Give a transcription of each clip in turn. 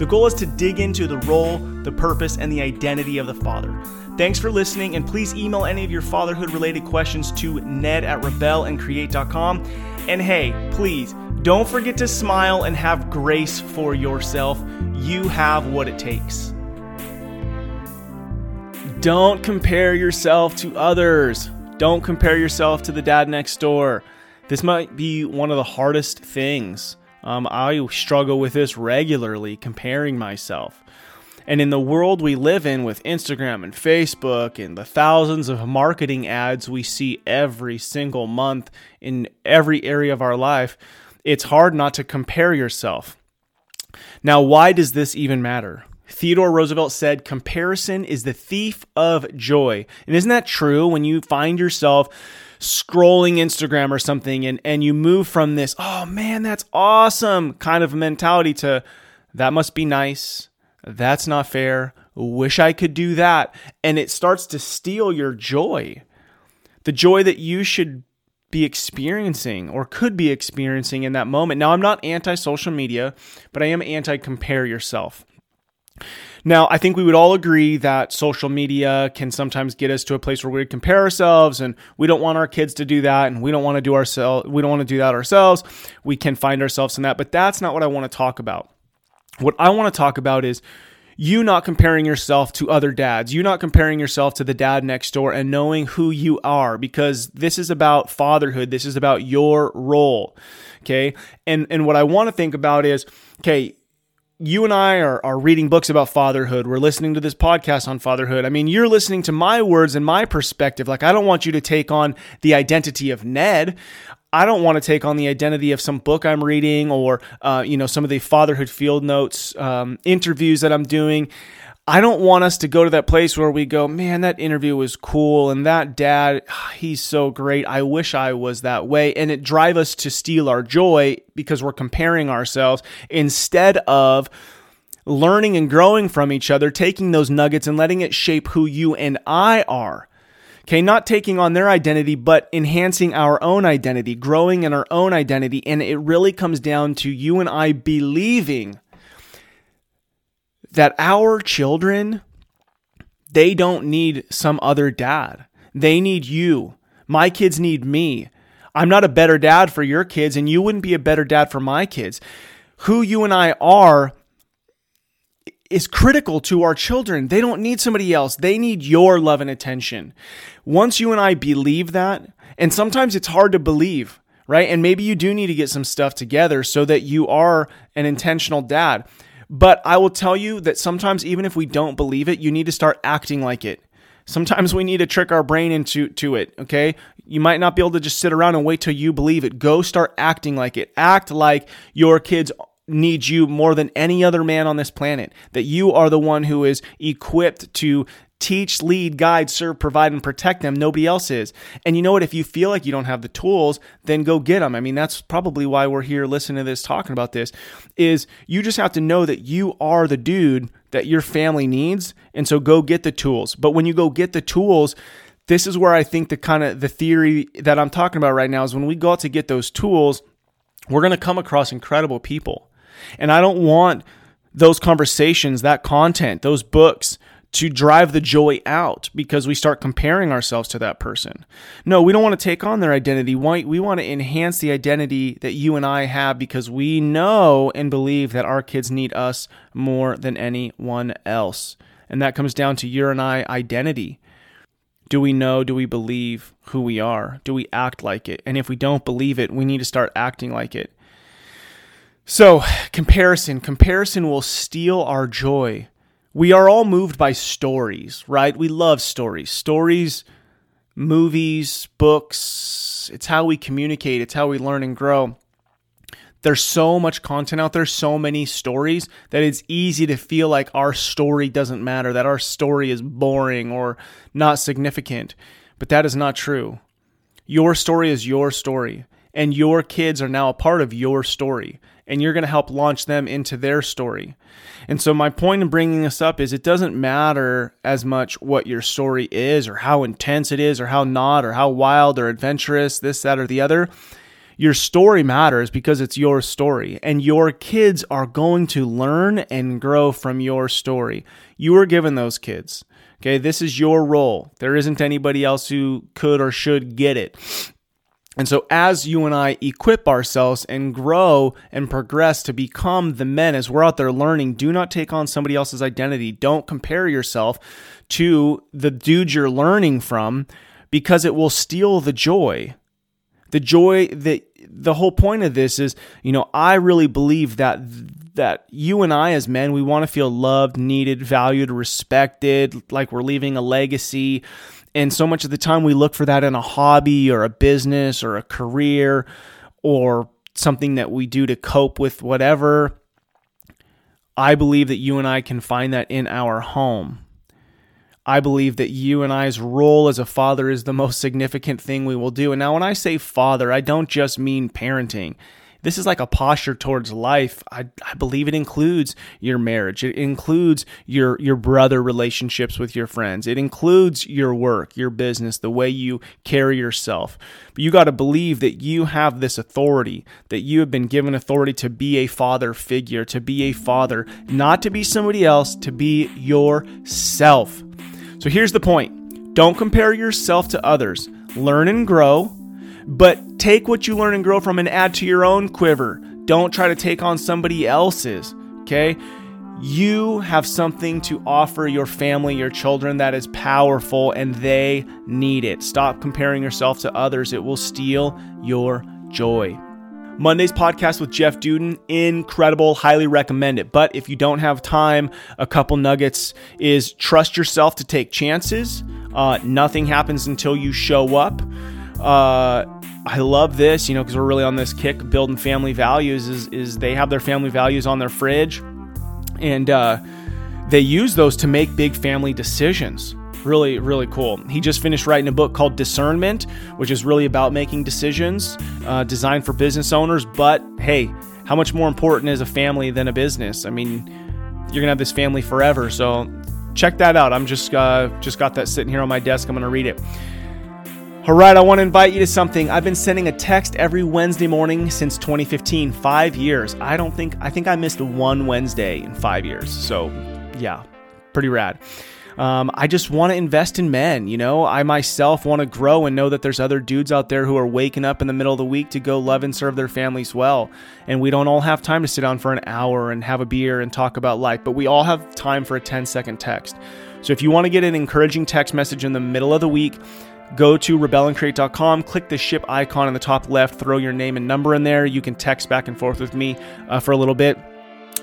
The goal is to dig into the role, the purpose, and the identity of the father. Thanks for listening, and please email any of your fatherhood related questions to ned at rebelandcreate.com. And hey, please don't forget to smile and have grace for yourself. You have what it takes. Don't compare yourself to others. Don't compare yourself to the dad next door. This might be one of the hardest things um, I struggle with this regularly, comparing myself. And in the world we live in with Instagram and Facebook and the thousands of marketing ads we see every single month in every area of our life, it's hard not to compare yourself. Now, why does this even matter? Theodore Roosevelt said, Comparison is the thief of joy. And isn't that true when you find yourself scrolling Instagram or something and, and you move from this, oh man, that's awesome kind of mentality to that must be nice. That's not fair. Wish I could do that. And it starts to steal your joy. The joy that you should be experiencing or could be experiencing in that moment. Now, I'm not anti social media, but I am anti compare yourself. Now, I think we would all agree that social media can sometimes get us to a place where we compare ourselves and we don't want our kids to do that and we don't want to do ourselves we don't want to do that ourselves. We can find ourselves in that, but that's not what I want to talk about. What I want to talk about is you not comparing yourself to other dads, you not comparing yourself to the dad next door and knowing who you are because this is about fatherhood. This is about your role. Okay. And, and what I want to think about is, okay, you and I are, are reading books about fatherhood. We're listening to this podcast on fatherhood. I mean, you're listening to my words and my perspective. Like, I don't want you to take on the identity of Ned. I don't want to take on the identity of some book I'm reading or, uh, you know, some of the fatherhood field notes um, interviews that I'm doing. I don't want us to go to that place where we go, man, that interview was cool and that dad, he's so great. I wish I was that way. And it drive us to steal our joy because we're comparing ourselves instead of learning and growing from each other, taking those nuggets and letting it shape who you and I are. Okay, not taking on their identity, but enhancing our own identity, growing in our own identity. And it really comes down to you and I believing that our children, they don't need some other dad. They need you. My kids need me. I'm not a better dad for your kids, and you wouldn't be a better dad for my kids. Who you and I are is critical to our children. They don't need somebody else. They need your love and attention. Once you and I believe that, and sometimes it's hard to believe, right? And maybe you do need to get some stuff together so that you are an intentional dad. But I will tell you that sometimes, even if we don't believe it, you need to start acting like it. Sometimes we need to trick our brain into to it, okay? You might not be able to just sit around and wait till you believe it. Go start acting like it. Act like your kids need you more than any other man on this planet. That you are the one who is equipped to teach, lead, guide, serve, provide, and protect them. Nobody else is. And you know what? If you feel like you don't have the tools, then go get them. I mean, that's probably why we're here listening to this, talking about this, is you just have to know that you are the dude that your family needs. And so go get the tools. But when you go get the tools, this is where I think the kind of the theory that I'm talking about right now is when we go out to get those tools, we're going to come across incredible people. And I don't want those conversations, that content, those books to drive the joy out because we start comparing ourselves to that person. No, we don't want to take on their identity. We want to enhance the identity that you and I have because we know and believe that our kids need us more than anyone else. And that comes down to your and I identity. Do we know? Do we believe who we are? Do we act like it? And if we don't believe it, we need to start acting like it. So, comparison. Comparison will steal our joy. We are all moved by stories, right? We love stories. Stories, movies, books. It's how we communicate, it's how we learn and grow. There's so much content out there, so many stories that it's easy to feel like our story doesn't matter, that our story is boring or not significant. But that is not true. Your story is your story, and your kids are now a part of your story, and you're going to help launch them into their story. And so, my point in bringing this up is it doesn't matter as much what your story is, or how intense it is, or how not, or how wild or adventurous, this, that, or the other your story matters because it's your story, and your kids are going to learn and grow from your story. You were given those kids. Okay, this is your role. There isn't anybody else who could or should get it. And so, as you and I equip ourselves and grow and progress to become the men, as we're out there learning, do not take on somebody else's identity. Don't compare yourself to the dude you're learning from because it will steal the joy. The joy that the whole point of this is, you know, I really believe that that you and I as men, we want to feel loved, needed, valued, respected, like we're leaving a legacy. And so much of the time we look for that in a hobby or a business or a career or something that we do to cope with whatever. I believe that you and I can find that in our home. I believe that you and I's role as a father is the most significant thing we will do. And now, when I say father, I don't just mean parenting. This is like a posture towards life. I, I believe it includes your marriage. It includes your your brother relationships with your friends. It includes your work, your business, the way you carry yourself. But you got to believe that you have this authority, that you have been given authority to be a father figure, to be a father, not to be somebody else, to be yourself. So here's the point don't compare yourself to others. Learn and grow, but take what you learn and grow from and add to your own quiver. Don't try to take on somebody else's, okay? You have something to offer your family, your children that is powerful, and they need it. Stop comparing yourself to others, it will steal your joy. Monday's podcast with Jeff Duden, incredible, highly recommend it. But if you don't have time, a couple nuggets is trust yourself to take chances. Uh, nothing happens until you show up. Uh, I love this, you know, because we're really on this kick building family values. Is is they have their family values on their fridge, and uh, they use those to make big family decisions. Really really cool. He just finished writing a book called discernment which is really about making decisions uh, designed for business owners but hey how much more important is a family than a business? I mean you're gonna have this family forever so check that out. I'm just uh, just got that sitting here on my desk. I'm gonna read it all right, I want to invite you to something. I've been sending a text every Wednesday morning since 2015, five years. I don't think, I think I missed one Wednesday in five years. So, yeah, pretty rad. Um, I just want to invest in men. You know, I myself want to grow and know that there's other dudes out there who are waking up in the middle of the week to go love and serve their families well. And we don't all have time to sit down for an hour and have a beer and talk about life, but we all have time for a 10 second text. So if you want to get an encouraging text message in the middle of the week, go to rebelandcreate.com, click the ship icon in the top left, throw your name and number in there. You can text back and forth with me uh, for a little bit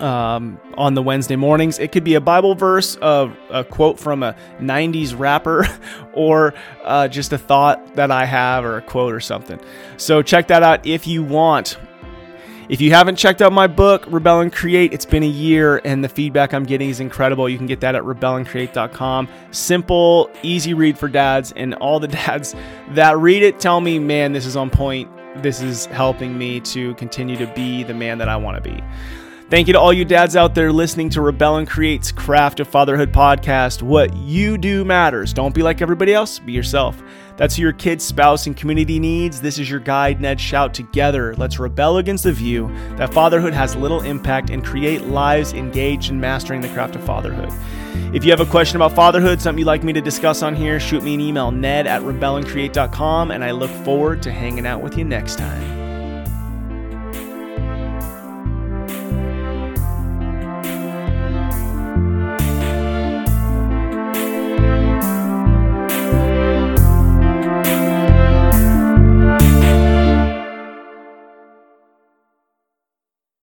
um, on the Wednesday mornings. It could be a Bible verse, a, a quote from a 90s rapper, or uh, just a thought that I have, or a quote or something. So check that out if you want. If you haven't checked out my book, Rebel and Create, it's been a year and the feedback I'm getting is incredible. You can get that at rebelandcreate.com. Simple, easy read for dads, and all the dads that read it tell me, man, this is on point. This is helping me to continue to be the man that I want to be. Thank you to all you dads out there listening to Rebel and Create's Craft of Fatherhood podcast. What you do matters. Don't be like everybody else, be yourself. That's who your kids, spouse, and community needs. This is your guide, Ned Schaut. Together, let's rebel against the view that fatherhood has little impact and create lives engaged in mastering the craft of fatherhood. If you have a question about fatherhood, something you'd like me to discuss on here, shoot me an email, ned at rebelandcreate.com, and I look forward to hanging out with you next time.